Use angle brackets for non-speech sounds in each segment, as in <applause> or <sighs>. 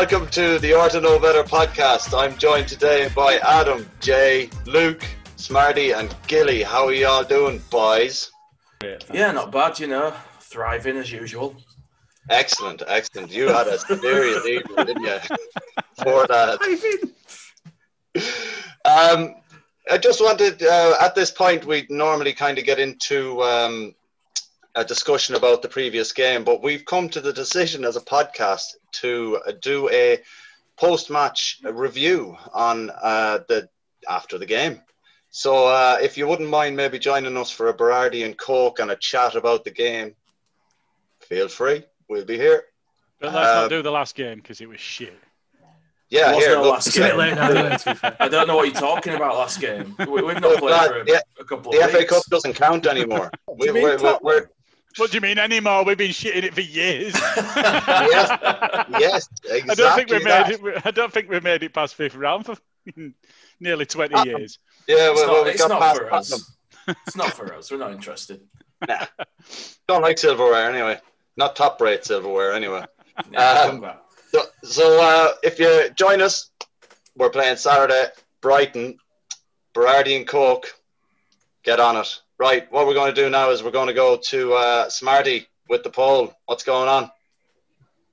Welcome to the Art to Know Better podcast. I'm joined today by Adam, Jay, Luke, Smarty, and Gilly. How are y'all doing, boys? Yeah, not bad, you know. Thriving as usual. Excellent, excellent. You had a serious <laughs> evening, didn't you? For that. Um, I just wanted, uh, at this point, we'd normally kind of get into um, a discussion about the previous game, but we've come to the decision as a podcast to uh, do a post-match review on uh, the after the game. So, uh, if you wouldn't mind maybe joining us for a Berardi and Coke and a chat about the game, feel free. We'll be here. But let's Um, not do the last game because it was shit. Yeah, Was here. no look- last It's game. late now, isn't it, to be fair? <laughs> I don't know what you're talking about last game. We, we've not played lad, for a, the- a couple the of FA. Cup doesn't count anymore. <laughs> we, you mean we're, we're, top- we're, What do you mean anymore? We've been shitting it for years. <laughs> yes, yes, exactly. I don't think we that. made it. I don't think we made it past fifth round for nearly twenty Uh, years. Yeah, It's well, well, not, we it's got not past for Tottenham. us. It's not for us. We're not interested. Nah, Don't like silverware anyway. Not top rate silverware anyway. <laughs> Yeah, Um. So, so uh, if you join us, we're playing Saturday, Brighton, Berardi and Coke. Get on it. Right, what we're going to do now is we're going to go to uh, Smarty with the poll. What's going on?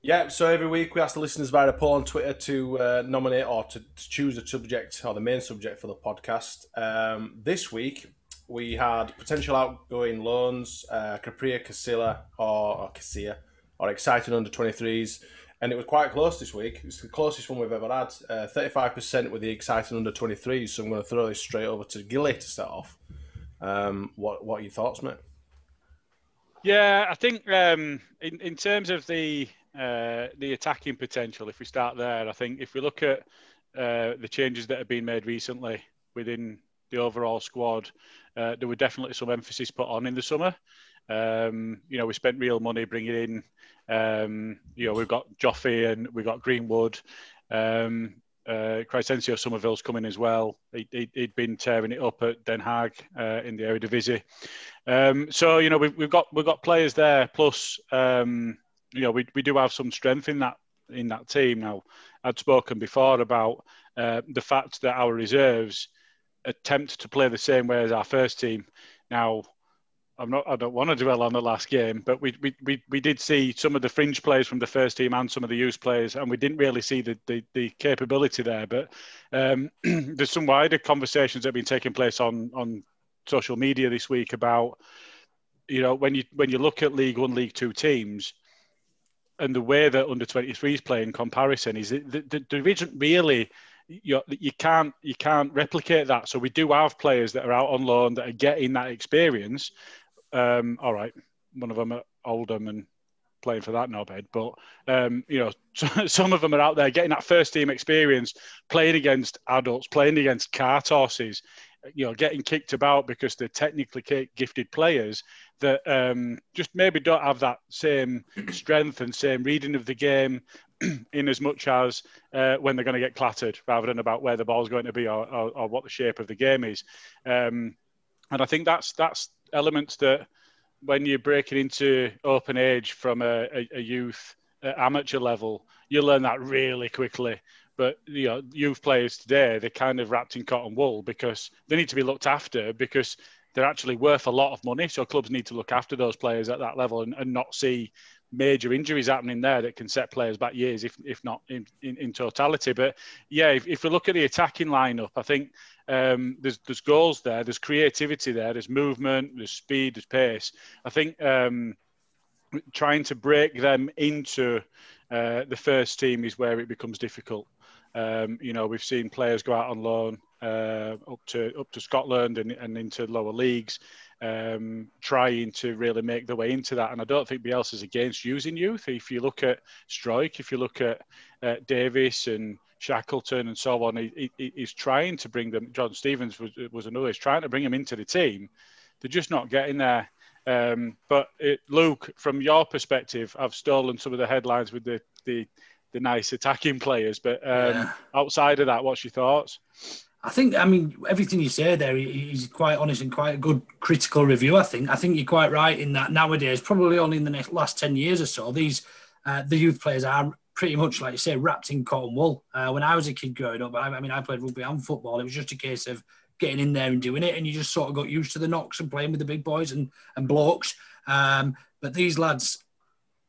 Yeah, so every week we ask the listeners via a poll on Twitter to uh, nominate or to, to choose a subject or the main subject for the podcast. Um, this week we had potential outgoing loans, uh, Capria, Casilla, or, or Casilla, or exciting under 23s. And it was quite close this week. It's the closest one we've ever had. Uh, 35% with the exciting under 23s. So I'm going to throw this straight over to Gilly to start off. Um, what, what are your thoughts, mate? Yeah, I think um, in in terms of the uh, the attacking potential, if we start there, I think if we look at uh, the changes that have been made recently within the overall squad, uh, there were definitely some emphasis put on in the summer. Um, you know, we spent real money bringing in. Um, you know, we've got Joffrey and we've got Greenwood. Um, uh, Crysencio Summerville's coming as well. He, he'd been tearing it up at Den Haag uh, in the Eredivisie. Um, so you know we've, we've got we've got players there. Plus, um, you know, we, we do have some strength in that in that team. Now, I'd spoken before about uh, the fact that our reserves attempt to play the same way as our first team. Now, I'm not. I don't want to dwell on the last game, but we, we we we did see some of the fringe players from the first team and some of the youth players, and we didn't really see the the, the capability there. But um, <clears throat> there's some wider conversations that have been taking place on on social media this week about you know when you when you look at League One, League Two teams, and the way that under 23s play in comparison is that there isn't really you you can't you can't replicate that. So we do have players that are out on loan that are getting that experience, um, all right, one of them at Oldham and playing for that knobhead, but um, you know, <laughs> some of them are out there getting that first team experience, playing against adults, playing against cart horses, you know, getting kicked about because they're technically gifted players that um, just maybe don't have that same <clears throat> strength and same reading of the game <clears throat> in as much as uh, when they're going to get clattered rather than about where the ball's going to be or, or, or what the shape of the game is. Um, and I think that's that's elements that when you're breaking into open age from a, a, a youth amateur level, you learn that really quickly. But you know, youth players today, they're kind of wrapped in cotton wool because they need to be looked after because they're actually worth a lot of money. So clubs need to look after those players at that level and, and not see major injuries happening there that can set players back years, if, if not in, in, in totality. But yeah, if, if we look at the attacking lineup, I think um, there's there's goals there, there's creativity there, there's movement, there's speed, there's pace. I think um, trying to break them into uh, the first team is where it becomes difficult. Um, you know, we've seen players go out on loan uh, up to up to Scotland and, and into lower leagues, um, trying to really make their way into that. And I don't think Bielsa's against using youth. If you look at Struijk, if you look at uh, Davis and Shackleton and so on. He, he, he's trying to bring them. John Stevens was, was another. He's trying to bring them into the team. They're just not getting there. Um, but it, Luke, from your perspective, I've stolen some of the headlines with the the, the nice attacking players. But um, yeah. outside of that, what's your thoughts? I think, I mean, everything you say there is quite honest and quite a good critical review. I think. I think you're quite right in that nowadays, probably only in the next last ten years or so, these uh, the youth players are pretty much, like you say, wrapped in cotton wool. Uh, when I was a kid growing up, I, I, mean, I played rugby and football. It was just a case of getting in there and doing it, and you just sort of got used to the knocks and playing with the big boys and and blokes. Um, but these lads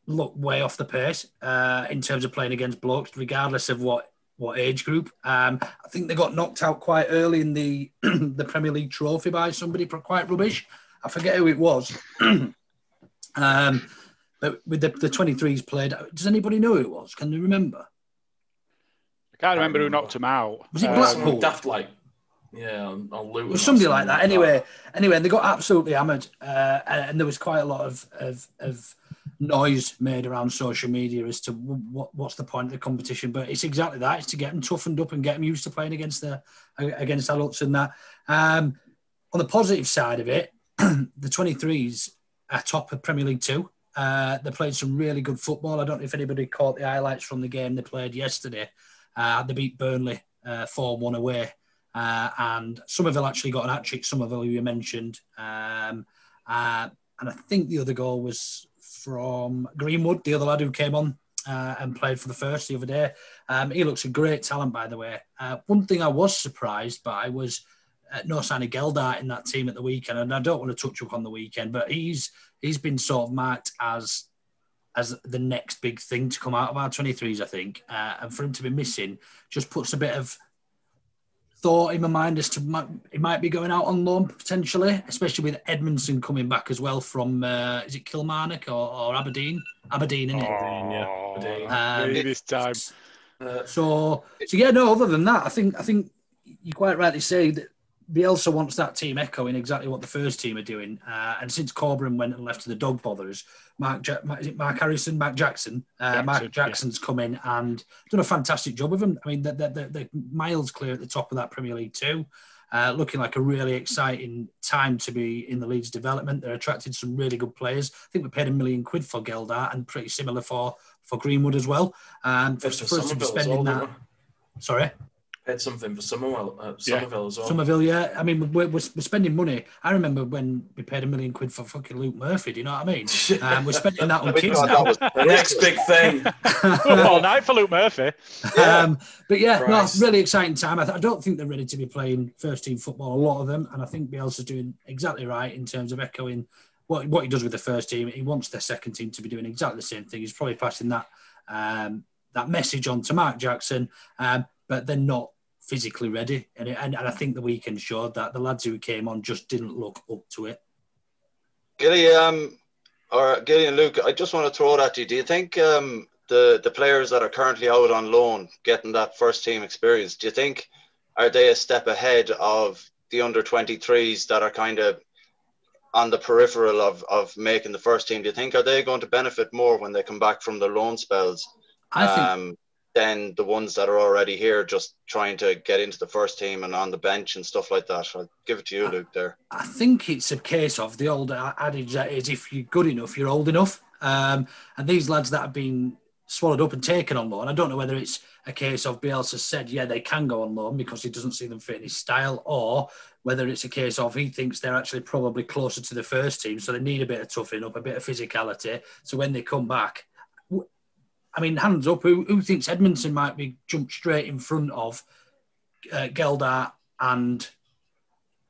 look way off the pace uh, in terms of playing against blokes, regardless of what what age group. Um, I think they got knocked out quite early in the <clears throat> the Premier League trophy by somebody quite rubbish. I forget who it was. <clears throat> um, but with the, the 23s played, does anybody know who it was? Can you remember? I can't remember who knocked him out. Was it um, Blackpool? Daft like, yeah, on, on Luton. Was somebody like that. Anyway, anyway, they got absolutely hammered, uh, and there was quite a lot of, of, of noise made around social media as to what, what's the point of the competition. But it's exactly that: it's to get them toughened up and get them used to playing against the against adults and that. Um, on the positive side of it, <clears throat> the 23s are top of Premier League Two. Uh, they played some really good football. I don't know if anybody caught the highlights from the game they played yesterday. Uh, they beat Burnley uh, 4 1 away. Uh, and Summerville actually got an hat trick, Summerville, who you mentioned. Um, uh, and I think the other goal was from Greenwood, the other lad who came on uh, and played for the first the other day. Um, he looks a great talent, by the way. one thing I was surprised by was no sign of Gelhardt in that team at the weekend. And I don't want to touch up on the weekend, but he's he's been sort of marked as as the next big thing to come out of our 23s, I think. Uh, and for him to be missing just puts a bit of thought in my mind as to it might be going out on loan potentially, especially with Edmondson coming back as well from uh, is it Kilmarnock or, or Aberdeen? Aberdeen, isn't it? Aberdeen, yeah. Um, this time. Uh, so, so yeah, no. Other than that, I think I think you quite rightly say that Bielsa wants that team echoing exactly what the first team are doing. Uh, and since Corberan went and left to the dog bothers, Mark, ja- is it Mark Harrison, Mark Jackson, uh, Jackson Mark Jackson's yeah. come in and done a fantastic job with them. I mean, they're, they're, they're, miles clear at the top of that Premier League too. Uh, looking like a really exciting time to be in the Leeds development. They're attracted some really good players. I think we paid a million quid for Gelhardt and pretty similar for for Greenwood as well. Um, for, for, for us to be spending that. Sorry paid something for Summerville, uh, Summerville yeah. as well. Summerville, yeah. I mean, we're, we're, spending money. I remember when we paid a million quid for fucking Luke Murphy. Do you know what I mean? <laughs> Um, we're spending that on <laughs> kids now. the next <laughs> big thing. All night for Luke Murphy. Um, but yeah, no, really exciting time. I, th- I, don't think they're ready to be playing first team football. A lot of them, and I think Bielsa's doing exactly right in terms of echoing what what he does with the first team, he wants the second team to be doing exactly the same thing. He's probably passing that um, that message on to Mark Jackson, um, but they're not physically ready. And, it, and and I think the weekend showed that the lads who came on just didn't look up to it. Gilly, um, or Gilly and Luke, I just want to throw it at you. Do you think um, the the players that are currently out on loan getting that first team experience? Do you think are they a step ahead of the under 23s that are kind of on the peripheral of, of making the first team? Do you think are they going to benefit more when they come back from their loan spells I think um, than the ones that are already here, just trying to get into the first team and on the bench and stuff like that? I'll give it to you, Luke. There. I think it's a case of the old adage that is if you're good enough, you're old enough. Um, and these lads that have been swallowed up and taken on loan, I don't know whether it's a case of Bielsa has said, yeah, they can go on loan because he doesn't see them fit in his style, or whether it's a case of he thinks they're actually probably closer to the first team, so they need a bit of toughening up, a bit of physicality. So when they come back, I mean, hands up, who, who thinks Edmondson might be jumped straight in front of uh, Gelhardt and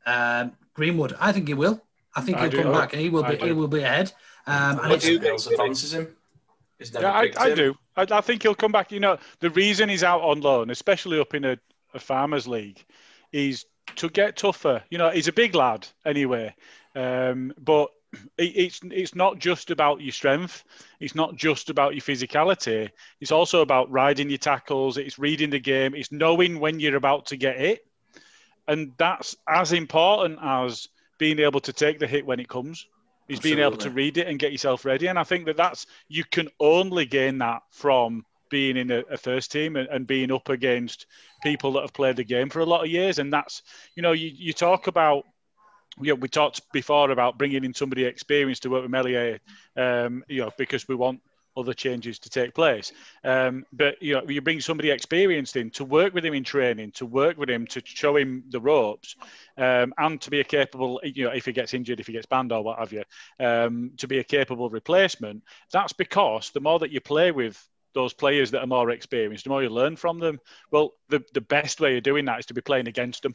um, Greenwood? I think he will. I think I he'll do. come back and he will I be do. he will be ahead. Um, and What it's, do you fancies him? Yeah, I, I him. do. I, I think he'll come back. You know, the reason he's out on loan, especially up in a, a farmers league, is to get tougher. You know, he's a big lad anyway, um, but it, it's it's not just about your strength. It's not just about your physicality. It's also about riding your tackles. It's reading the game. It's knowing when you're about to get hit, and that's as important as being able to take the hit when it comes is being able to read it and get yourself ready. And I think that that's you can only gain that from being in a, a first team and, and being up against people that have played the game for a lot of years. And that's you know you, you talk about. Yeah, we talked before about bringing in somebody experienced to work with Meslier, um, you know, because we want other changes to take place. Um, but you know, you bring somebody experienced in to work with him in training, to work with him to show him the ropes, um, and to be a capable, you know, if he gets injured, if he gets banned or what have you, um, to be a capable replacement. That's because the more that you play with those players that are more experienced, the more you learn from them. Well, the, the best way of doing that is to be playing against them.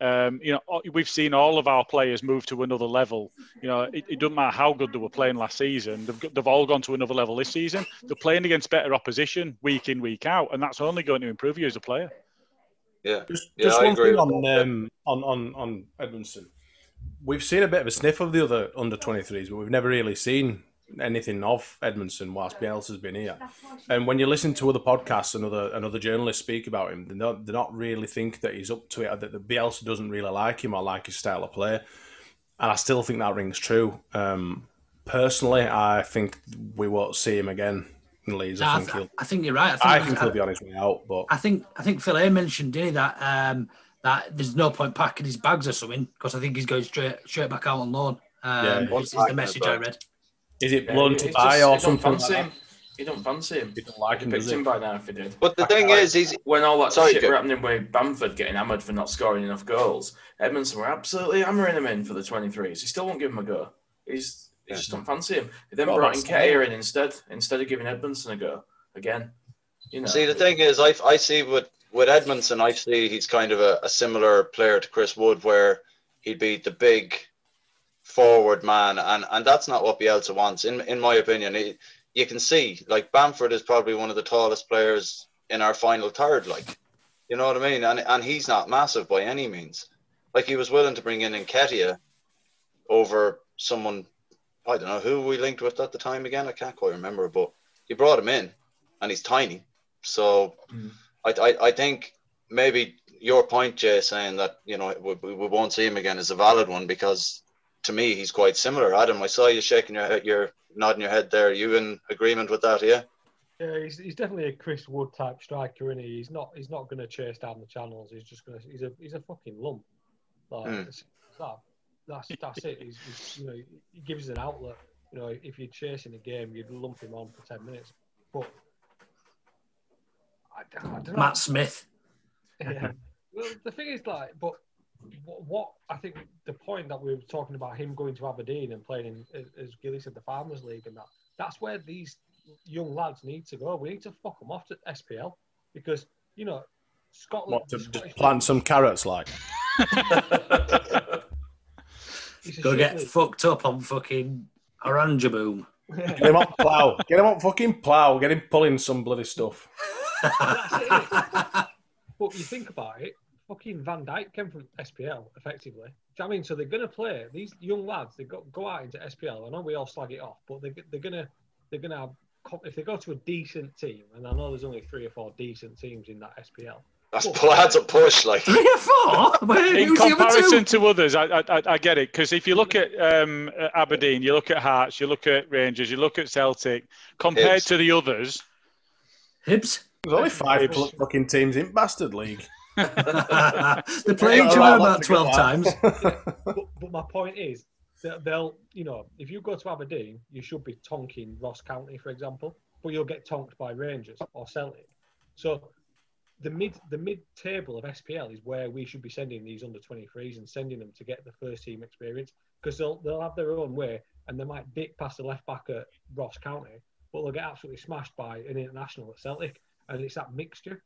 Um, you know, we've seen all of our players move to another level. You know, it, it doesn't matter how good they were playing last season; they've, got- they've all gone to another level this season. They're playing against better opposition week in, week out, and that's only going to improve you as a player. Yeah. Just, Yeah, just I one agree thing on, um, on on on Edmondson. We've seen a bit of a sniff of the other under 23s, but we've never really seen anything of Edmondson whilst Bielsa's been here. And when you listen to other podcasts and other and other journalists speak about him, they're not, they're not really think that he's up to it, that the Bielsa doesn't really like him or like his style of play. And I still think that rings true. Um, personally, I think we won't see him again in Leeds. I I, think he'll. I think you're right. I think he'll be on his way out, but I think I think Phil Hay mentioned didn't he, that um, that there's no point packing his bags or something because I think he's going straight straight back out on loan. Um, Yeah. is, is the message I read. Is it Yeah, blown he- to he buy just- or he don't something? fancy like him. that? He don't fancy him. He don't like him, picked does he? him by now if he did. But the thing Like, is, he's when all that Sorry, shit Joe. were happening with Bamford getting hammered for not scoring enough goals, Edmondson were absolutely hammering him in for the 23s. He still won't give him a go. He's he just don't fancy him. He then Well, brought in that's Keir in instead, instead of giving Edmondson a go again. You know, See, the thing is, I, I see with, with Edmondson, I see he's kind of a, a similar player to Chris Wood, where he'd be the big forward man, and, and that's not what Bielsa wants, in in my opinion. You can see, like Bamford is probably one of the tallest players in our final third, like, you know what I mean? And and he's not massive by any means. Like he was willing to bring in Nketiah over someone, I don't know who we linked with at the time again. I can't quite remember, but he brought him in, and he's tiny. So Mm. I, I, I think maybe your point, Jay, saying that you know we we won't see him again is a valid one because to me he's quite similar. Adam, I saw you shaking your head, you're nodding your head there. you in agreement with that? Yeah. Yeah, he's, he's definitely a Chris Wood type striker, and he? he's not he's not going to chase down the channels. He's just going to he's a he's a fucking lump. Like hmm. it's- it's that, that's that's it. He's, he's you know he gives us an outlet. You know, if you're chasing a game, you'd lump him on for ten minutes. But I, I don't know. Matt Smith. <laughs> Yeah. Well, the thing is, like, but what, what I think the point that we were talking about him going to Aberdeen and playing in, as Gilly said, the Farmers League and that, that's where these young lads need to go. We need to fuck them off to SPL because, you know, Scotland. What to just plant some carrots like? <laughs> Go get league. fucked up on fucking Oranje Boom. Get him on plough. Get him on fucking plough. Get him pulling some bloody stuff. That's it. But you think about it, fucking Van Dijk came from SPL, effectively. Do you know what I mean? So they're going to play these young lads. They go go out into SPL. I know we all slag it off, but they, they're going to they're going to have if they go to a decent team, and I know there's only three or four decent teams in that SPL. That's, that's <laughs> a push, like. Three or four? <laughs> Where, In who's other comparison to others, I, I, I get it because if you look at um, Aberdeen, you look at Hearts, you look at Rangers, you look at Celtic, compared Hibs. to the others, Hibs. There's only five fucking teams in Bastard League. They play each other about 12 times. <laughs> But, but my point is that they'll, you know, if you go to Aberdeen, you should be tonking Ross County, for example, but you'll get tonked by Rangers or Celtic. So the mid the mid table of SPL is where we should be sending these under 23s and sending them to get the first team experience because they'll they'll have their own way and they might dick past the left back at Ross County, but they'll get absolutely smashed by an international at Celtic, and it's that mixture.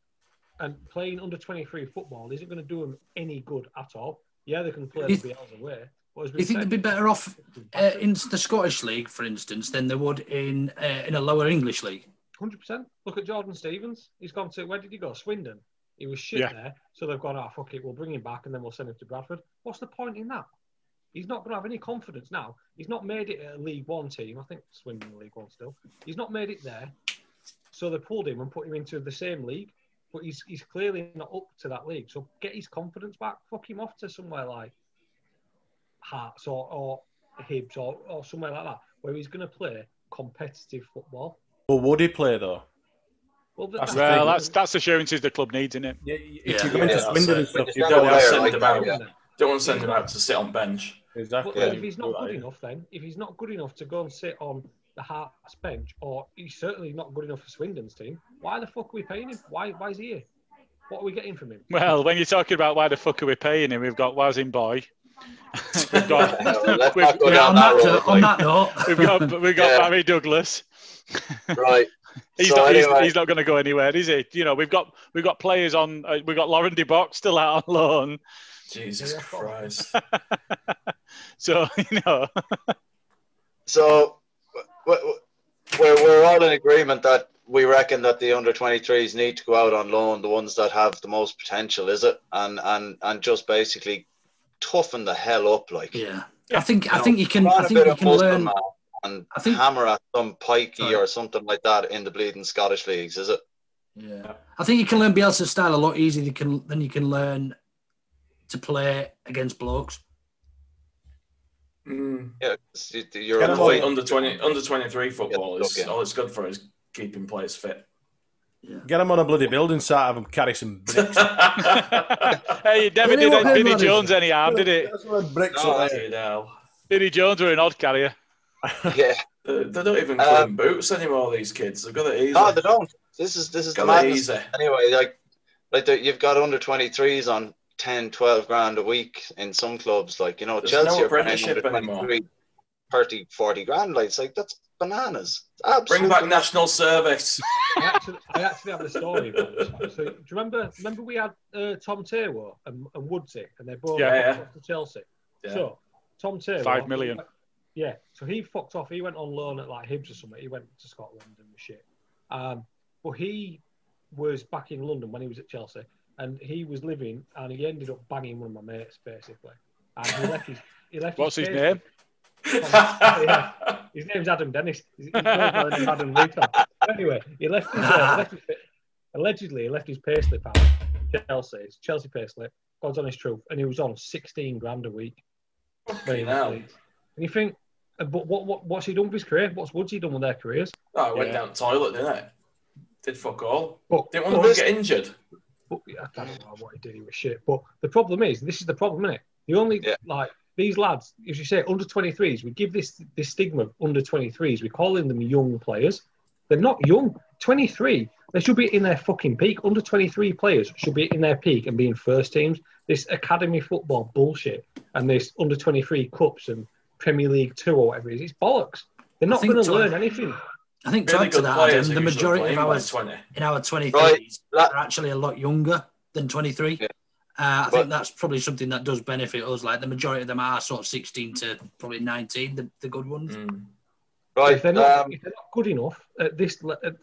And playing under 23 football isn't going to do them any good at all. Yeah, they can play You the th- BLs away. But as Do we you think they'd be better off uh, in the Scottish League, for instance, than they would in uh, in a lower English league? Hundred percent. Look at Jordan Stevens. He's gone to where did he go? Swindon. He was shit Yeah. there, so they've gone. Oh fuck it. We'll bring him back and then we'll send him to Bradford. What's the point in that? He's not going to have any confidence now. He's not made it at a League One team. I think Swindon League One still. He's not made it there, so they pulled him and put him into the same league. But he's he's clearly not up to that league. So get his confidence back. Fuck him off to somewhere like Hearts or, or Hibs or, or somewhere like that, where he's going to play competitive football. But would he play though? Well, That's that's the well, that's that's assurances the club needs, isn't it? Yeah, if Yeah. you're going to Yeah, Swindon and stuff, you've Don't want to send him out. Don't want to send him out to sit on bench. exactly. But if he's not good enough, then if he's not good enough to go and sit on the Hearts bench, or he's certainly not good enough for Swindon's team, why the fuck are we paying him? Why why is he here? What are we getting from him? Well, when you're talking about why the fuck are we paying him, we've got Wazin Boy. <laughs> we've got <laughs> Let's we've, go Yeah, on that that, road. on that note, <laughs> we've got we've got Yeah. Barry Douglas. Right. He's So not. anyway- he's, he's not going to go anywhere, is he? You know, we've got we've got players on. Uh, we've got Lauren De Bock still out on loan. Jesus Christ. So you know, So w- w- we're, we're all in agreement that we reckon that the under 23s need to go out on loan, the ones that have the most potential, is it? And and and just basically toughen the hell up, like. yeah. I think I think you can I think you can learn. and I think- hammer at some pikey Sorry. or something like that in the bleeding Scottish leagues, is it? Yeah. I think you can learn Bielsa's style a lot easier than you can, than you can learn to play against blokes. Mm. Yeah, 'cause you- you're Get I him under twenty under twenty three football is okay. all it's good for is keeping players fit. Get him on a bloody building site, have him carry some bricks. <laughs> hey, it never did they Vinnie good Jones any harm, did it? That's what bricks Oh, up there. fucking hell. Vinnie Jones were an odd carrier. <laughs> Yeah. They, they don't even clean boots anymore. These kids, they've got it easy. No, they don't. This is this is the got it madness. easy. Anyway, like like the, you've got under 23s on 10, 12 grand a week in some clubs. Like you know, There's Chelsea no are paying apprenticeship anymore. 30, 40 grand. Like it's like that's bananas. It's Bring back national service. <laughs> I actually, I actually have a story about this. So, do you remember? Remember we had uh, Tom Taylor and, and Woodsy, and they both Yeah, yeah. off to Chelsea. Yeah. So Tom Taylor, Five million. Yeah, so he fucked off. He went on loan at like Hibs or something. He went to Scotland and shit. Um, but he was back in London when he was at Chelsea, and he was living, and he ended up banging one of my mates basically. And he left his. He left What's his pay name? yeah. His name's Adam Dennis. He's, he's going by the name Adam Luton. Anyway, he left his, uh, left his allegedly he left his payslip out. Chelsea, his Chelsea payslip. God's honest truth, and he was on sixteen grand a week. Fucking hell. And you think, uh, but what, what what's he done with his career? What's Woodsy done with their careers? Oh, it went Yeah. down the toilet, didn't it? Did fuck all. But, Didn't want to get injured. But I don't know what he did. He was shit. But the problem is, this is the problem, isn't it? The only Yeah. like these lads, as you say, under 23s, we give this this stigma of under 23s. We're calling them young players. They're not young. 23. They should be in their fucking peak. Under 23 players should be in their peak and being first teams. This academy football bullshit and this under 23 cups and Premier League two or whatever it is, it's bollocks. They're not going to learn anything. I think to Really add to good that, Adam, the majority of playing by ours 20. in our 23s Right. That- are actually a lot younger than 23. Yeah. Uh, I But- think that's probably something that does benefit us. Like the majority of them are sort of 16 to probably 19, the, the good ones. Mm. Right. if they're not, um, if they're not good enough at this, le- at,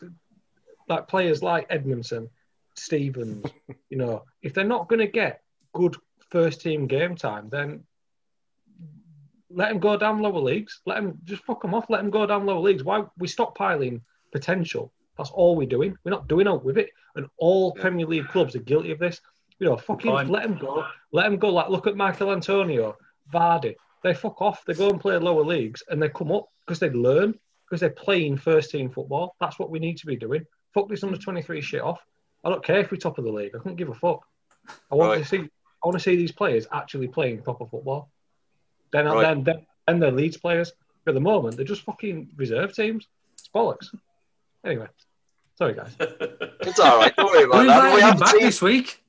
like players like Edmondson, Stevens, <laughs> you know, if they're not going to get good first team game time, then let him go down lower leagues. Let him just fuck him off. Let him go down lower leagues. Why we stockpiling potential? That's all we're doing. We're not doing out with it. And all Yeah. Premier League clubs are guilty of this. You know, fucking point. let him go. Let him go. Like look at Michael Antonio, Vardy. They fuck off. They go and play lower leagues and they come up because they learn because they're playing first team football. That's what we need to be doing. Fuck this under 23 shit off. I don't care if we're top of the league. I couldn't give a fuck. I want Right. to see. I want to see these players actually playing proper football. Then, Right. then, then, then they're Leeds players. At the moment, they're just fucking reserve teams. It's bollocks. Anyway, sorry guys. <laughs> it's all right. Don't worry We're about that. We haven't back seen this week.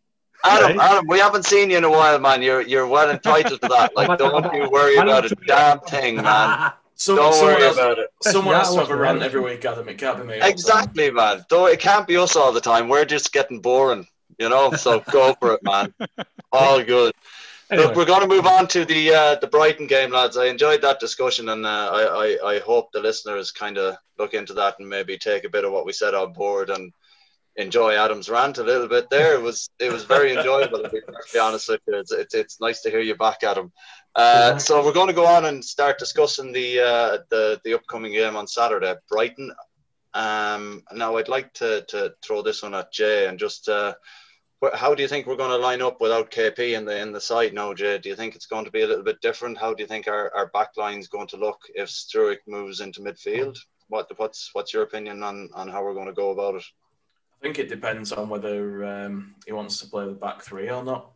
Adam. Adam, we haven't seen you in a while, man. You're you're well entitled to that. Like, <laughs> don't you worry about a damn thing, man. <laughs> So, Don't someone worry else, about it. Someone Yeah, has to have a run rant wrong? every week, Adam. It can't be me. all the. Exactly, man. Though it can't be us all the time. We're just getting boring, you know. So go for it, man. All good. Anyway, Look, we're going to move on to the uh, the Brighton game, lads. I enjoyed that discussion, and uh, I, I I hope the listeners kind of look into that and maybe take a bit of what we said on board and enjoy Adam's rant a little bit. There, it was it was very enjoyable. To be perfectly honest with you, it's, it's it's nice to hear you back, Adam. Uh, so we're going to go on and start discussing the uh, the the upcoming game on Saturday, Brighton. Um, now I'd like to to throw this one at Jay and just. Wh- How do you think we're going to line up without KP in the in the side now, Jay? Do you think it's going to be a little bit different? How do you think our, our back line's going to look if Struijk moves into midfield? What what's what's your opinion on, on how we're going to go about it? I think it depends on whether um, he wants to play the back three or not,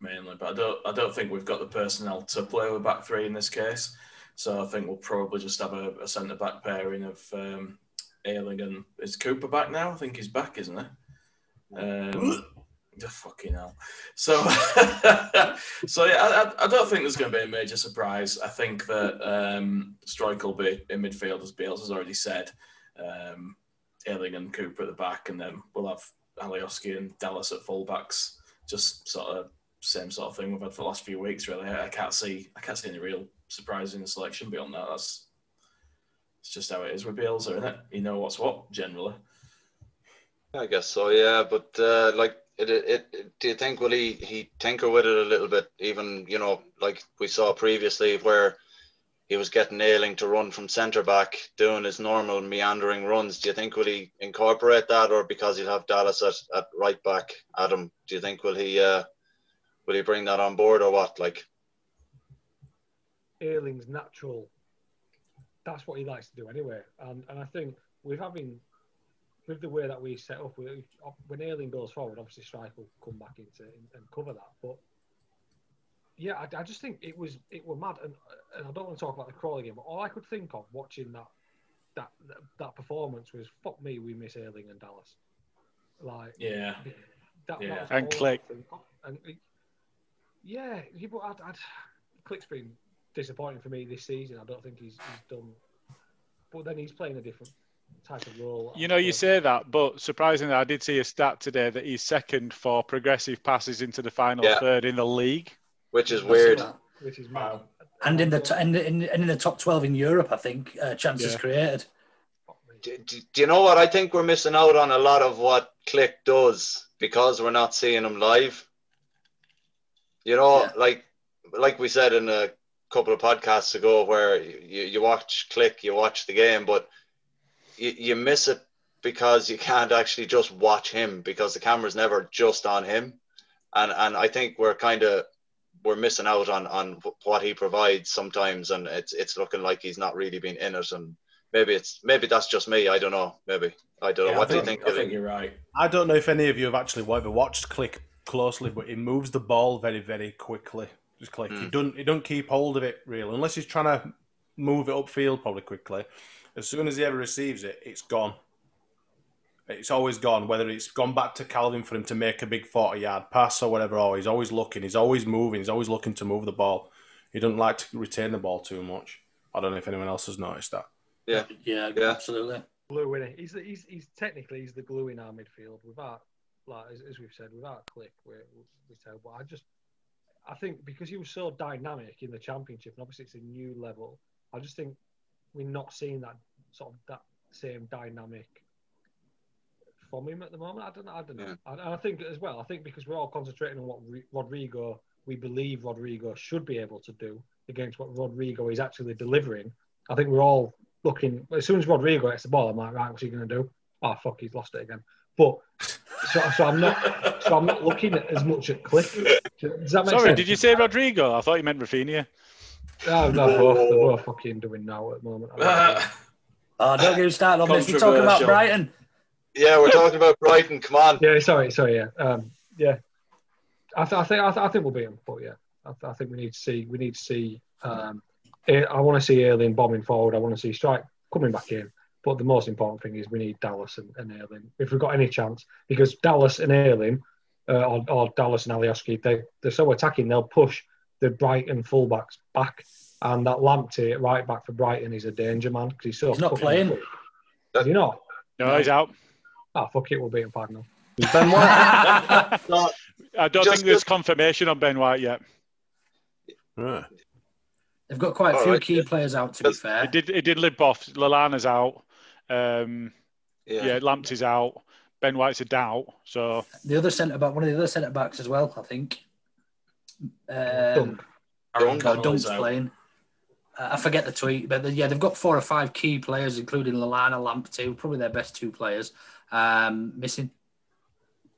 mainly. But I don't, I don't think we've got the personnel to play with back three in this case. So I think we'll probably just have a, a centre back pairing of um, Ayling and is Cooper back now? I think he's back, isn't he? Um, the fucking hell. So, <laughs> so yeah, I, I- don't think there's going to be a major surprise. I think that um, Struijk will be in midfield, as Bielsa has already said. Um, Ayling and Cooper at the back, and then we'll have Alioski and Dallas at fullbacks. Just sort of same sort of thing we've had for the last few weeks. Really, I can't see I can't see any real surprise in the selection beyond that. That's it's just how it is with Bielsa, isn't it? You know what's what generally. I guess so, yeah. But uh, like, it, it, it, do you think will he he tinker with it a little bit? Even you know, like we saw previously, where he was getting Ayling to run from centre back, doing his normal meandering runs. Do you think will he incorporate that, or because he'll have Dallas at, at right back, Adam? Do you think will he uh, will he bring that on board, or what? Like, Ayling's natural. That's what he likes to do anyway. And and I think with having with the way that we set up, we, when Ayling goes forward, obviously Struijk will come back into and cover that. But yeah, I, I just think it was it were mad, and, and I don't want to talk about the Crawley game, but all I could think of watching that that that, that performance was fuck me, we miss Ayling and Dallas. Like Yeah, that, Yeah. that And Klich. could. And it- yeah, yeah, but I'd, I'd, Klich's been disappointing for me this season. I don't think he's, he's done. But then he's playing a different type of role. You know, you say that, but surprisingly, I did see a stat today that he's second for progressive passes into the final Yeah. third in the league. which is weird. which is mad. And in the t- and in, and in the top 12 in Europe, I think, uh, chances Yeah. created. Do, do, do you know what? I think we're missing out on a lot of what Klich does because we're not seeing him live. You know, Yeah. like like we said in a couple of podcasts ago, where you, you watch Klich, you watch the game, but you, you miss it because you can't actually just watch him because the camera's never just on him, and and I think we're kind of we're missing out on on what he provides sometimes, and it's it's looking like he's not really been in it, and maybe it's maybe that's just me. I don't know. Maybe I don't know. Yeah, what I do you think, think? I think you're right. I don't know if any of you have actually ever watched Klich closely, but he moves the ball very, very quickly. Just Klich. He Mm. don't he don't keep hold of it really, unless he's trying to move it upfield probably quickly. As soon as he ever receives it, it's gone. It's always gone. Whether it's gone back to Kalvin for him to make a big forty-yard pass or whatever, or he's always looking. He's always moving. He's always looking to move the ball. He doesn't like to retain the ball too much. I don't know if anyone else has noticed that. Yeah. Yeah, Yeah. absolutely. Glue in it. He's, he's he's technically he's the glue in our midfield. Without like as, as we've said, without Klich, we're, we're terrible. I just, I think because he was so dynamic in the championship, and obviously it's a new level. I just think we're not seeing that sort of that same dynamic from him at the moment. I don't know. I don't know. Yeah. And I think as well. I think because we're all concentrating on what Rodrigo, we believe Rodrigo should be able to do against what Rodrigo is actually delivering. I think we're all looking. As soon as Rodrigo gets the ball, I'm like, right, what's he going to do? Oh fuck, he's lost it again. But so, so I'm not. So I'm not looking at as much at Cliff. Does that make Sorry, sense? did you say Rodrigo? I thought you meant Raphinha. Oh, no, both, they're both fucking doing now at the moment. <laughs> Oh, don't get me started on this. We're talking about Brighton. Yeah, we're talking about Brighton. Come on. Yeah, sorry, sorry, yeah, um, yeah. I, th- I think I, th- I think we'll be them, but yeah, I, th- I think we need to see we need to see. Um, I want to see Ayling bombing forward. I want to see Struijk coming back in. But the most important thing is we need Dallas and, and Ayling if we've got any chance, because Dallas and Erling, uh, or, or Dallas and Alioski, they they're so attacking. They'll push the Brighton fullbacks back, and that Lamptey at right back for Brighton is a danger man because he's so. He's not playing. quick. Does he not? No, he's out. Ah, fuck it, we'll beat him 5 0. Ben White. <laughs> No, I don't think there's good- confirmation on Ben White yet. Right. They've got quite a few right, key yeah. players out, to be fair. It did. It did limp off. Lallana's out. Um, yeah. yeah, Lamptey's out. Ben White's a doubt. So The other centre back, one of the other centre backs as well, I think. Um, Dunk. Aaron no, Dunk's out. playing. Uh, I forget the tweet, but yeah, they've got four or five key players, including Lallana, Lamptey, probably their best two players, um, missing.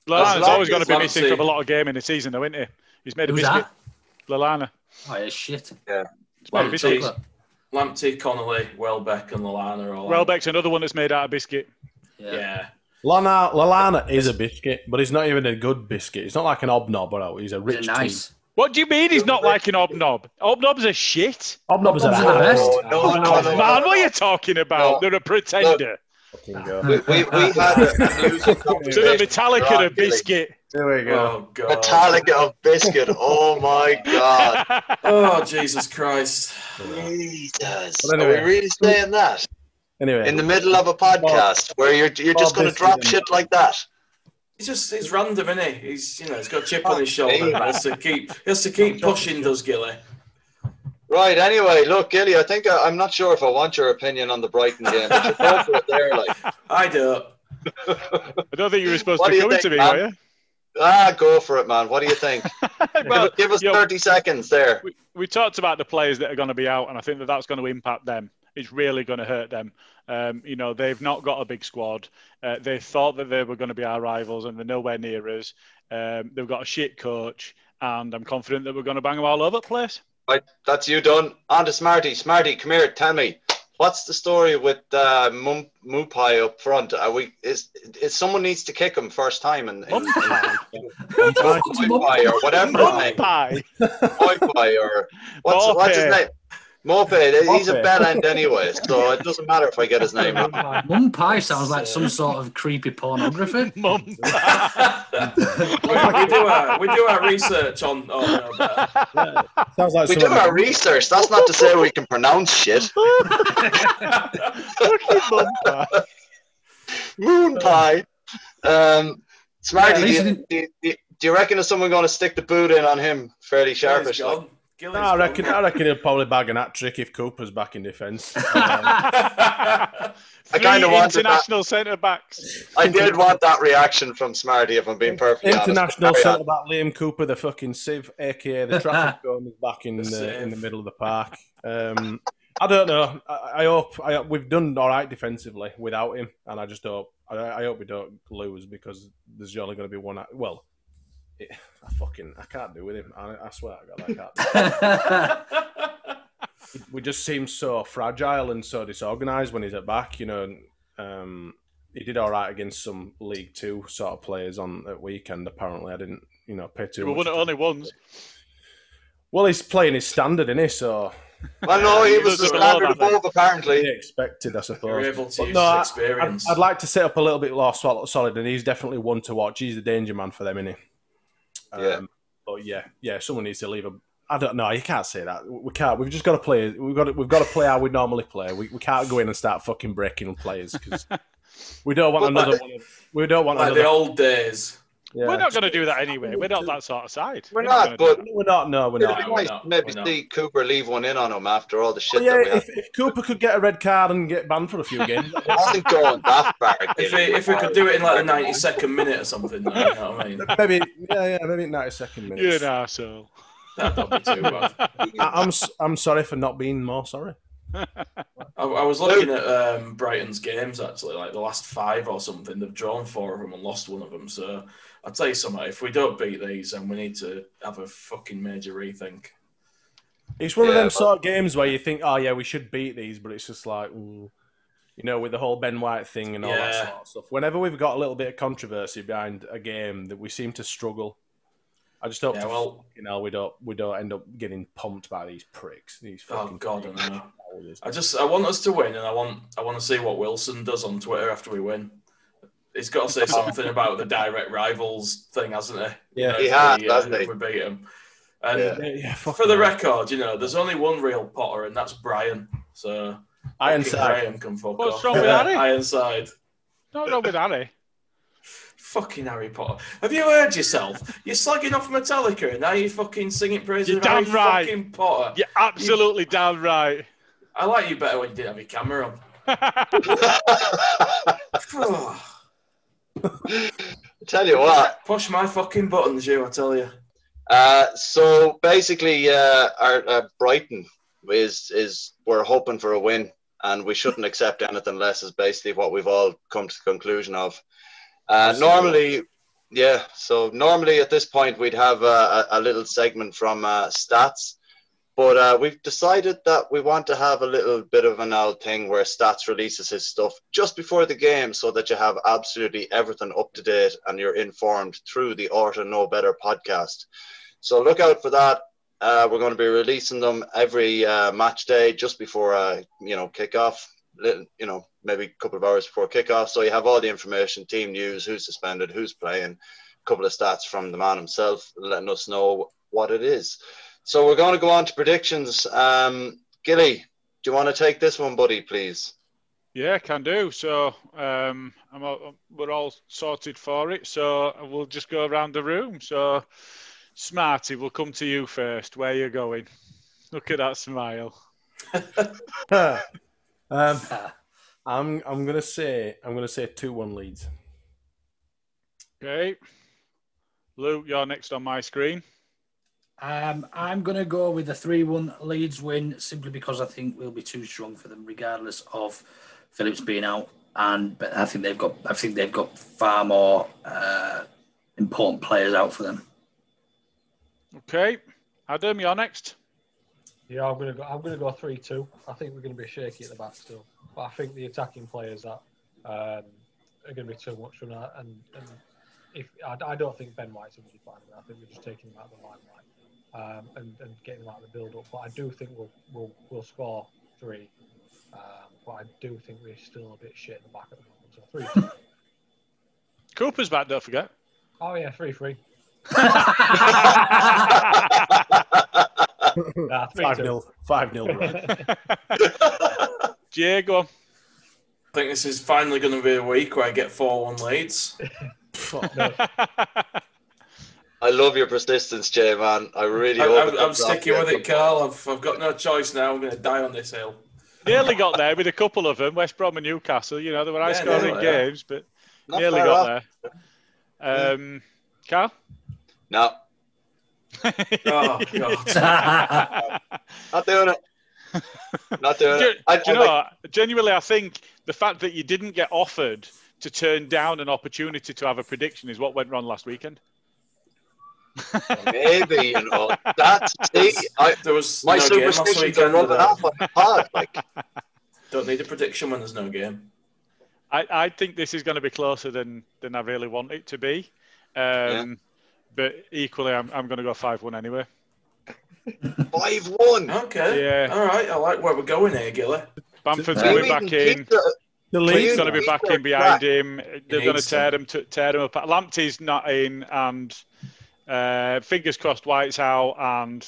Lallana's long always going to be missing from a lot of game in the season, though, isn't he? He's made a Who's biscuit. that? Lallana. Oh, yeah, shit. He's made a Lamptey. biscuit. Chocolate. Lamptey, Connolly, Welbeck, and Lallana are all out. Welbeck's another one that's made out of biscuit. Yeah. Yeah. Lana, Lallana is a biscuit, but he's not even a good biscuit. He's not like an obnob or he's a They're rich nice. What do you mean he's not like an obnob? Obnobs are shit. Obnobs are Obnobs are the best. Oh, no, Oh, no, no, man, no. what are you talking about? No. They're a pretender. Fucking. We, we, we had a <laughs> music So the Metallica Right, of biscuit. There we go. Oh god. Metallica of biscuit. Oh my god. <laughs> Oh Jesus Christ. Jesus. But Are we really saying that Anyway, in the middle of a podcast where you're you're just going to drop shit like that? He's just he's random, isn't he? He's you know he's got a chip on his shoulder. He has to keep he has to keep pushing, does Gilly? Right. Anyway, look, Gilly. I think I, I'm not sure if I want your opinion on the Brighton game, but you go for it there. Like, <laughs> I do. I don't think you were supposed What to do be you coming think, to me, man? were you? ah, go for it, man. What do you think? <laughs> well, give, give us yo, 30 seconds there. we, we talked about the players that are going to be out, and I think that that's going to impact them. It's really going to hurt them. Um, you know, they've not got a big squad. Uh, they thought that they were going to be our rivals, and they're nowhere near us. Um, they've got a shit coach, and I'm confident that we're going to bang them all over the place. Right, that's you done. On to Smarty. Smarty, come here. Tell me, what's the story with uh, Mum- Mupai up front? Are we is is someone needs to kick him first time and Mum. <laughs> Mupai or whatever his name. Mupai or what's what's his name? Mope. He's a Mope. bell end anyway, so it doesn't matter if I get his name wrong. <laughs> Mum pie sounds like some sort of creepy pornography. <laughs> Mum <laughs> we, we do our we do our research on. Oh no, but sounds like We do our research. That's not to say we can pronounce shit. Fucking mum pie. Moon pie. Um, Smarty, Yeah, at do, you, do, you, do you reckon is someone going to stick the boot in on him fairly sharpish? like? Gone. Gilly's No, I reckon. gone. I reckon he'll probably bag an hat trick if Cooper's back in defence. <laughs> Um, I Three kinda wanted international centre backs. I did want that reaction from Smarty, if I'm being perfectly International honest. Carry centre back Liam Cooper, the fucking sieve, aka the traffic <laughs> cone, is back in The the, in the middle of the park. Um, I don't know. I, I hope I, we've done all right defensively without him, and I just hope I, I hope we don't lose because there's only going to be one. Well, it, I fucking I can't do with him. I, I swear to God, I can't. <laughs> we just seem so fragile and so disorganized when he's at back. You know, um, he did all right against some League Two sort of players on at weekend. Apparently, I didn't, you know, pay too We much. won it only once. Well, he's playing his standard, isn't he? So Well, no, he He was the does it standard all, above, he apparently. expected, I suppose. You're able to But use no, I- his experience. I'd, I'd like to set up a little bit more solid, and he's definitely one to watch. He's the danger man for them, isn't he? Yeah. Um, but yeah, yeah, someone needs to leave a. I don't know. You can't say that. We can't. We've just got to play. We've got. To, we've got to play how we normally play. We, we can't go in and start fucking breaking players because <laughs> we don't want But another like- one. Of, we don't want like another. the old days. Yeah. We're not going to do that anyway. We're not that sort of side. We're not not, but We're not. No, we're not. be we're not, maybe we're not. see Cooper leave one in on him after all the shit Well, that we yeah, if, if Cooper could get a red card and get banned for a few games, <laughs> I wasn't going that far. If we, if we could do it in like the 92nd minute or something, though, you know what I mean? <laughs> maybe yeah, yeah, maybe ninety second You're minutes. an arsehole. That'd be too bad. I, I'm s- I'm sorry for not being more sorry. <laughs> I, I was looking at um, Brighton's games actually, like the last five or something. They've drawn four of them and lost one of them. So I'd tell you something. If we don't beat these, then we need to have a fucking major rethink. It's one of them but- sort of games where you think, oh yeah, we should beat these, but it's just like, mm, you know, with the whole Ben White thing and all that sort of stuff. Whenever we've got a little bit of controversy behind a game, that we seem to struggle. I just hope, Yeah, to well- fucking hell, we don't we don't end up getting pumped by these pricks. These Oh fucking God, I pricks. know. I just I want us to win, and I want I want to see what Wilson does on Twitter after we win. He's got to say something about the direct rivals thing, hasn't he? Yeah. He if has, we, uh, hasn't if he? we beat him. And Yeah. Yeah, yeah, for the hell. record, you know, there's only one real Potter, and that's Brian. So fucking Ironside. Graham can fuck What's off. wrong with Harry? <laughs> Ironside. No, no, with Harry. Fucking Harry Potter. Have you heard yourself? You're slagging off Metallica and now you're fucking singing praises You're of Harry damn right. fucking Potter. You're absolutely damn right. I like you better when you didn't have your camera on. <laughs> <sighs> <sighs> <sighs> I <laughs> tell you what. Push my fucking buttons, you, I tell you. Uh, so basically, uh, our uh, Brighton is is we're hoping for a win, and we shouldn't accept anything less. Is basically what we've all come to the conclusion of. Uh, normally, yeah. So normally at this point we'd have a, a, a little segment from uh, stats, but uh, we've decided that we want to have a little bit of an old thing where stats releases his stuff just before the game, so that you have absolutely everything up to date and you're informed through the Orta Know Better podcast. So look out for that. Uh, we're going to be releasing them every uh, match day just before uh, you know kickoff. You know, maybe a couple of hours before kickoff. So you have all the information, team news, who's suspended, who's playing, a couple of stats from the man himself, letting us know what it is. So we're going to go on to predictions. Um, Gilly, do you want to take this one, buddy, please? Yeah, can do. So um, I'm all, we're all sorted for it. So we'll just go around the room. So Smarty, we'll come to you first. Where you going? Look at that smile. <laughs> um, I'm I'm gonna say I'm gonna say two one leads. Okay. Luke, you're next on my screen. Um, I'm going to go with the 3 1 Leeds win simply because I think we'll be too strong for them, regardless of Phillips being out. And but I think they've got I think they've got far more uh, important players out for them. Okay. Adam, you're next. Yeah, I'm gonna go. I'm gonna go three two. I think we're gonna be shaky at the back still, but I think the attacking players that um, are gonna be too much from that. And, and if I, I don't think Ben White's gonna be fine. I think we're just taking him out of the limelight um, and, and getting him out of the build up. But I do think we'll we'll, we'll score three. Um, but I do think we're still a bit shit in the back at the moment. So three. two. <laughs> Cooper's back, don't forget. oh yeah, three three. Nah, <laughs> Nah, three Five two. nil, five nil. Diego. <laughs> I think this is finally going to be a week where I get 4 1 leads. I love your persistence, Jay, man. I really I, hope I'm, it I'm sticking with it, Carl. I've, I've got no choice now. I'm going to die on this hill. nearly got there with a couple of them, West Brom and Newcastle. You know, they were high Yeah, scoring yeah. games, but Not nearly got off. there. Um, Carl? No, <laughs> Oh, God. <laughs> not doing it. Not doing do, it. I, do you I know, like- what? genuinely, I think the fact that you didn't get offered to turn down an opportunity to have a prediction is what went wrong last weekend. Maybe you know that's <laughs> see, I, There was my no superstitions are weekend. rubbing off on the pod. Like, <laughs> Don't need a prediction when there's no game. I, I think this is going to be closer than, than I really want it to be. Um, But equally, I'm, I'm going to go 5 1 anyway. <laughs> five one. Okay. Yeah. All right. I like where we're going here, Gilly. Bamford's Can going you back in. the- The Can league. you- He's going to be He's back in behind crack. him. They're going to to. tear him, to, tear him apart. Lamptey's not in, and uh, fingers crossed, White's out, and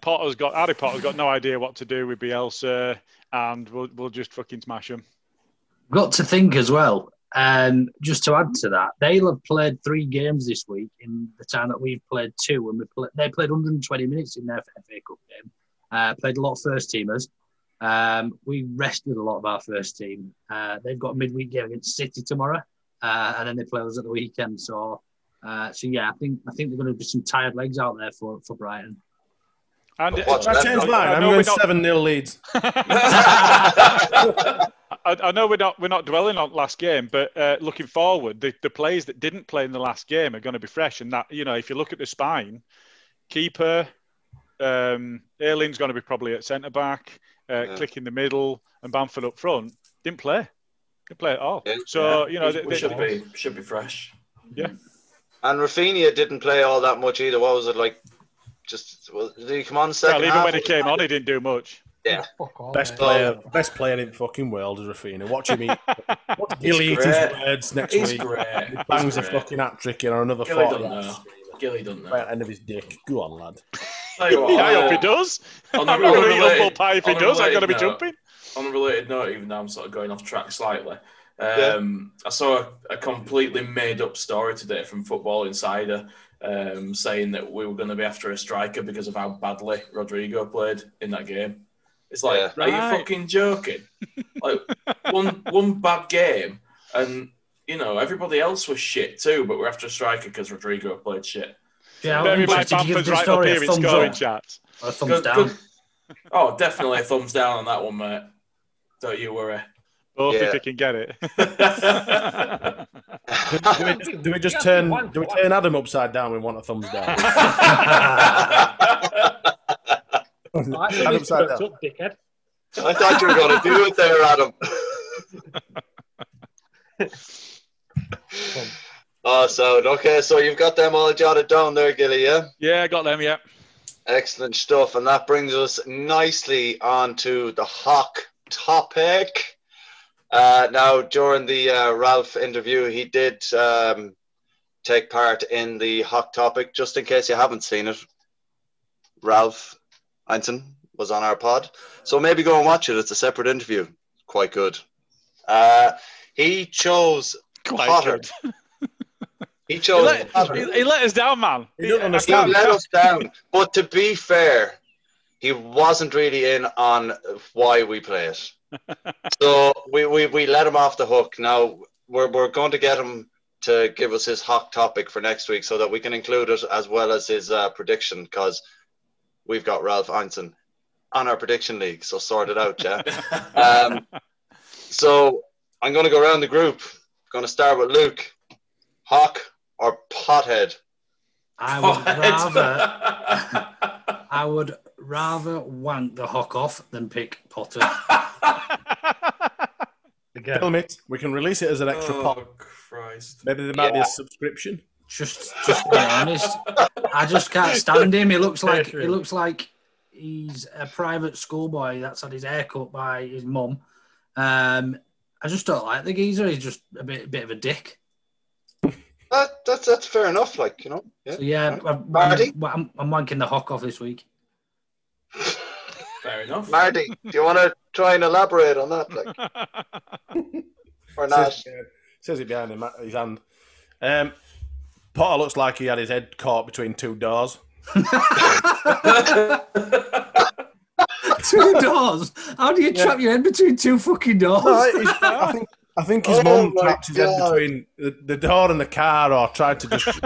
Potter's got Harry Potter's got no idea what to do with Bielsa, and we'll we'll just fucking smash him. Got to think as well. Um, just to add to that, they'll have played three games this week in the time that we've played two, and we play, they played 120 minutes in their FA Cup game. Uh, played a lot of first teamers. Um, we rested a lot of our first team. Uh, they've got a midweek game against City tomorrow, uh, and then they play us at the weekend. So, uh, so yeah, I think I think they're going to be some tired legs out there for for Brighton. And Watch I, I changed note. mine. I I'm know going 7 0 leads. <laughs> I, I know we're not we're not dwelling on last game, but uh, looking forward, the, the players that didn't play in the last game are going to be fresh. And that you know, if you look at the spine, keeper, um, Ayling's going to be probably at centre back, uh, Yeah. Klich in the middle, and Bamford up front. Didn't play, didn't play at all. Yeah. So you know, we, they, we they- should be should be fresh. And Raphinha didn't play all that much either. What was it like? Just well, did he come on well, even half? when he came on, he didn't do much. Yeah. Fuck all, Best mate. player, best player in the fucking world is Raphinha. Watch him eat. <laughs> Watch Gilly eat his words next He's week. great. He He's bangs a great. fucking hat trick in or another Gilly 40 doesn't know. yards. Gilly doesn't know. Right at the end of his dick. Go on, lad. Tell you <laughs> what, I uh, hope he does. on <laughs> I'm a- not on going to eat related- pie if he does. I'm going to be note, jumping. on a related note, even though I'm sort of going off track slightly, um, I saw a, a completely made up story today from Football Insider um, saying that we were going to be after a striker because of how badly Rodrigo played in that game. It's like, Yeah. are you fucking joking? like one one bad game, and you know everybody else was shit too, but we're after a striker because Rodrigo played shit. Yeah, Bear I'm in mind. Did you give Bamford's the right up story here a in thumbs scoring up or a thumbs Good- down? good. Oh, definitely a thumbs down on that one, mate. Don't you worry. Both Yeah. if he can get it. Do, <laughs> do we just, do we just turn do we turn Adam upside down? We want a thumbs down. Right, <laughs> so Adam this upside down. up, dickhead. I thought you were going to do it there, Adam. <laughs> oh, so okay, so you've got them all jotted down there, Gilly, yeah? yeah, I got them. Yeah. Excellent stuff. And that brings us nicely on to the Hawk topic. Uh, now, during the uh, Ralph interview, he did um, take part in the hot topic. Just in case you haven't seen it, Ralph Einstein was on our pod. So maybe go and watch it. It's a separate interview. Quite good. Uh, he chose Quite Potter. good. He <laughs> He chose let, Potter. he, he let us down, man. He don't I understand. He can't- let us down. But to be fair, he wasn't really in on why we play it. So we, we, we let him off the hook. Now we're, we're going to get him to give us his hot topic for next week so that we can include it as well as his uh, prediction because we've got Ralph Einstein on our prediction league. So sort it out, yeah. <laughs> Um, so I'm going to go around the group. I'm going to start with Luke. Hawk or Pothead? I would rather <laughs> I would rather wank the hock off than pick Potter. <laughs> Again. Film it. We can release it as an extra pop. oh, Christ. Maybe there might be a subscription. Just, just be honest, I just can't stand him. He looks like he looks like he's a private schoolboy that's had his hair cut by his mum. Um, I just don't like the geezer. He's just a bit, a bit of a dick. That, that's that's fair enough. Like you know, yeah. So yeah, I'm, I'm, I'm, I'm wanking the hock off this week. <laughs> Fair enough. Marty, do you want to try and elaborate on that, like, <laughs> or not? Says, uh, says it behind him, his hand. Um, Potter looks like he had his head caught between two doors. <laughs> two doors. How do you Yeah. trap your head between two fucking doors? No, I think I think his <laughs> Oh mum my trapped his head between the, the door and the car, or tried to just.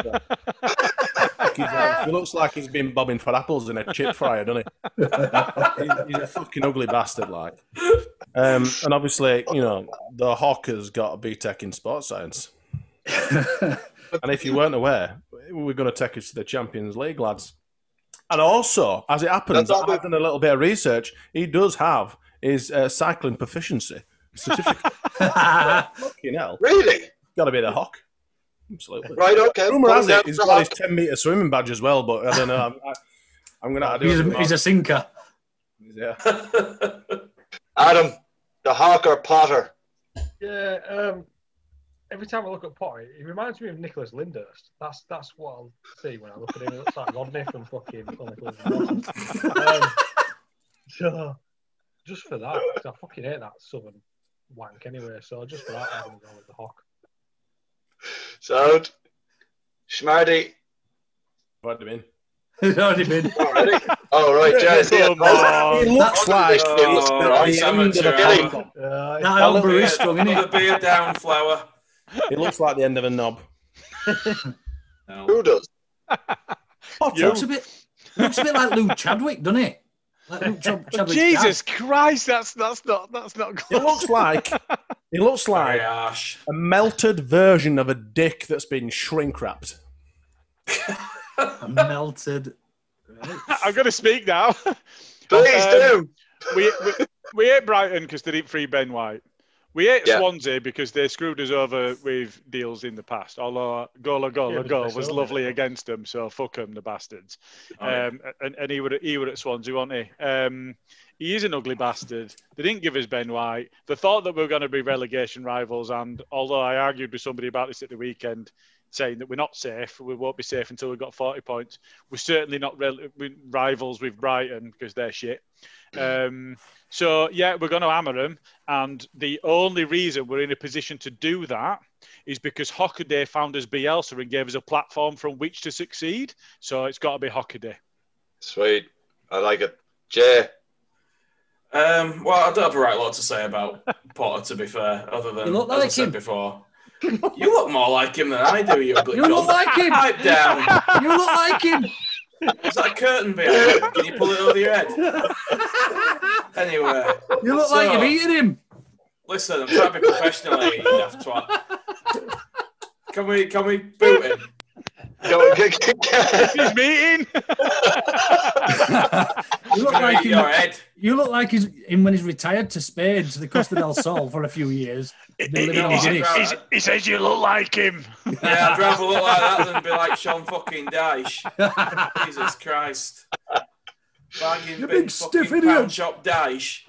Like he's, uh, he looks like he's been bobbing for apples in a chip fryer, doesn't he? <laughs> He- he's a fucking ugly bastard, like. Um, and obviously, you know, the Hawk has got a BTEC in sports science. <laughs> And if you weren't aware, we're going to take us to the Champions League, lads. And also, as it happens, That's all I've done a little bit of research. He does have his uh, cycling proficiency certificate. <laughs> Fucking hell. Really? Got to be the Hawk. Absolutely. Right. Okay. Rumour has it he's got his 10 metre swimming badge as well, but I don't know. I'm, I, I'm going to have to he's, it. a, he's a sinker. Yeah. <laughs> Adam, the Hawk or Potter? Yeah, um, every time I look at Potter, he reminds me of Nicholas Lyndhurst. That's that's what I'll see when I look at him. He looks like Rodney from fucking Chronicles um, So, just for that, 'cause I fucking hate that southern wank anyway. So just for that, I'm going to go with the Hawk. Sound. Schmarty. Already been. It's already been. Already? Oh, right, <laughs> Jazz. Yeah, Come on. It looks like Oh, it's the end of a Getting- knob. That That Elber little is strong, isn't Another it? beer down, flower. It looks like the end of a knob. No. Who does? Oh, Potter. Looks a bit, looks a bit like Luke Chadwick, doesn't it? Like Luke Chad- <laughs> Chadwick's Jesus Christ, that's that's not that's not It good. looks like it looks like harsh. a melted version of a dick that's been shrink wrapped. Melted. <laughs> I'm going to speak now. Please <laughs> Um, do. we, we we ate Brighton because they didn't free Ben White. We hate Yeah. Swansea because they screwed us over with deals in the past. Although goal a goal Yeah, a goal was lovely it. against them, so fuck them, the bastards. Oh, yeah. Um, and, and he would he would at Swansea, wasn't he? Um, he is an ugly bastard. They didn't give us Ben White. They thought that we were going to be relegation rivals, and although I argued with somebody about this at the weekend, saying that we're not safe, we won't be safe until we've got 40 points. We're certainly not rel- rivals with Brighton because they're shit. Um, so yeah, we're going to hammer them, and the only reason we're in a position to do that is because Hockaday found us Bielsa and gave us a platform from which to succeed. So it's got to be Hockaday. Sweet. I like it. Jay. Um, well, I don't have a right lot to say about Potter, to be fair, other than You look as I like said him. before. You look more like him than I do, you <laughs> ugly You look like him. Pipe down. You look like him. Is that a curtain behind you? Can you pull it over your head? Anyway, You look like you've eaten him. listen, I'm trying to be professional here, you daft twat. Can we, can we boot him? Go- He's meeting. <laughs> You look Can I like eat your head? You look like he's him when he's retired to Spain to the Costa del Sol for a few years. Been living on He's- he's- he says you look like him. Yeah, I'd rather look like that than be like Sean fucking Dyche. <laughs> Jesus Christ. Bagging You big, big stiff idiot. shop Dyche.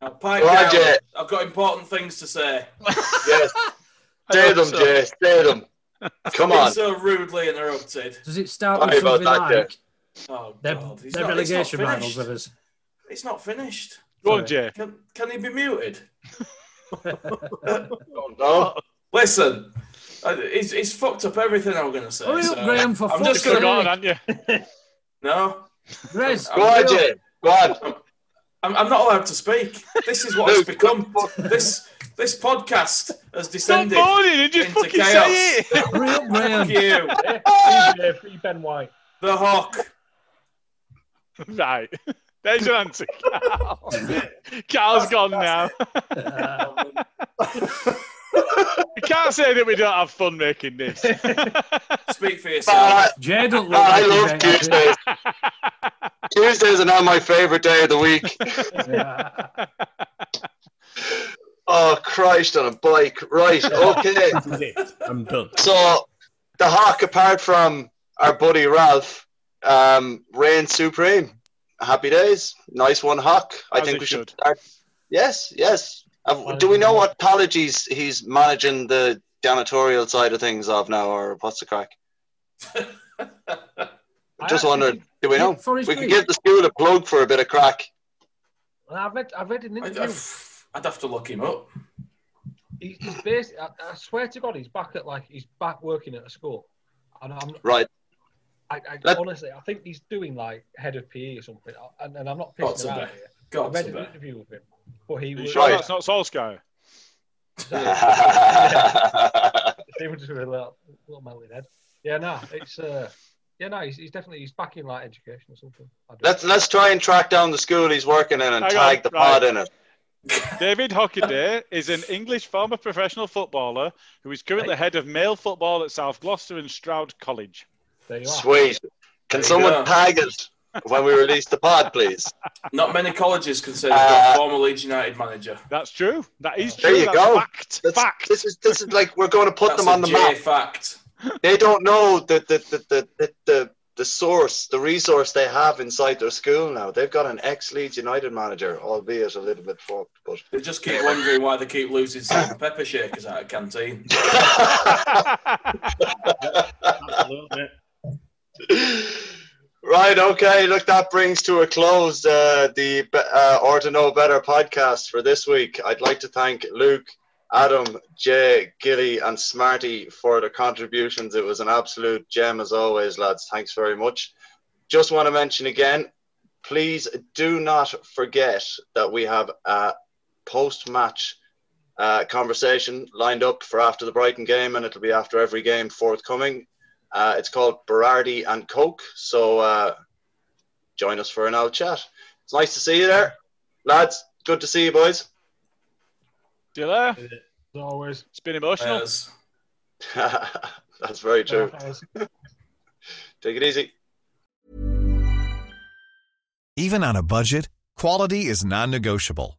Now, pipe Go down. I've got important things to say. <laughs> yes. Say them, so. Jay. Say them. Come on. so rudely interrupted. Does it start Sorry with about something that, like Oh, they're, God. He's they're not, relegation rivals finished. with us? It's not finished. Go on, Jay. Can, can he be muted? <laughs> No. Listen, uh, he's, he's fucked up everything I was going to say. Hurry up, so Graham, for I'm just going Forgotten, to. haven't you? No, Grace, Go on, Jay. Go on. I'm, I'm not allowed to speak. This is what it's become. This this podcast has Stop descended. moaning just into fucking chaos. say it. <laughs> hurry up, Graham. Fuck you, uh, free Ben White. the hawk. right. There's your answer, Carl. Carl's gone now. you can't say that we don't have fun making this. <laughs> Speak for yourself. Uh, Jay don't look I like love he's Tuesdays. Tuesdays are now my favorite day of the week. happy. Oh, Christ on a bike. Right. <laughs> Okay. This is it. I'm done. So the Hawk, apart from our buddy Ralph, um, reigns supreme. Happy days. Nice one, Hawk. I As think we should should. start. Yes, yes. Uh, do we know what college he's, he's managing the janitorial side of things of now, or what's the crack? <laughs> I Just actually wondered, do we know? For his We could give the school a plug for a bit of crack. I've read, I've read an I'd, interview. I'd have to look him up. He's basically, I, I swear to God, he's back at like he's back working at a school. And I'm, Right. I, I Let- honestly, I think he's doing like head of PE or something. And, and I'm not Got pissing to him be. out here. I read an interview with him, but he was. sure Right. that's not Solskjaer? <laughs> He was just with a little, little melted head. Yeah, no, it's uh, yeah, no, he's, he's definitely he's back in like education or something. Let's let's try and track down the school he's working in and Hang tag on, the right. pod in it. <laughs> David Hockaday is an English former professional footballer who is currently head of male football at South Gloucester and Stroud College. There you are. Sweet. Can There someone tag it when we release the pod, please? <laughs> Not many colleges consider Uh, a former Leeds United manager. That's true. That is There true. you That's go. Fact. That's, fact. This is this is like we're going to put That's them on a the J map. fact. They don't know the the, the, the, the, the the source, the resource they have inside their school now. They've got an ex Leeds United manager, albeit a little bit fucked, but They just keep wondering why they keep losing salt and pepper shakers out of canteen. <laughs> <laughs> right, okay. Look, that brings to a close uh, the uh, Or to Know Better podcast for this week. I'd like to thank Luke, Adam, Jay, Gilly, and Smarty for the contributions. It was an absolute gem as always, lads. Thanks very much. Just want to mention again, please do not forget that we have a post-match uh, conversation lined up for after the Brighton game, and it'll be after every game forthcoming. Uh, it's called Berardi and Coke. So uh, join us for an old chat. It's nice to see you there, lads. Good to see you, boys. See you there. As always. It's been emotional. Yes. <laughs> That's very true. <laughs> Take it easy. Even on a budget, quality is non-negotiable.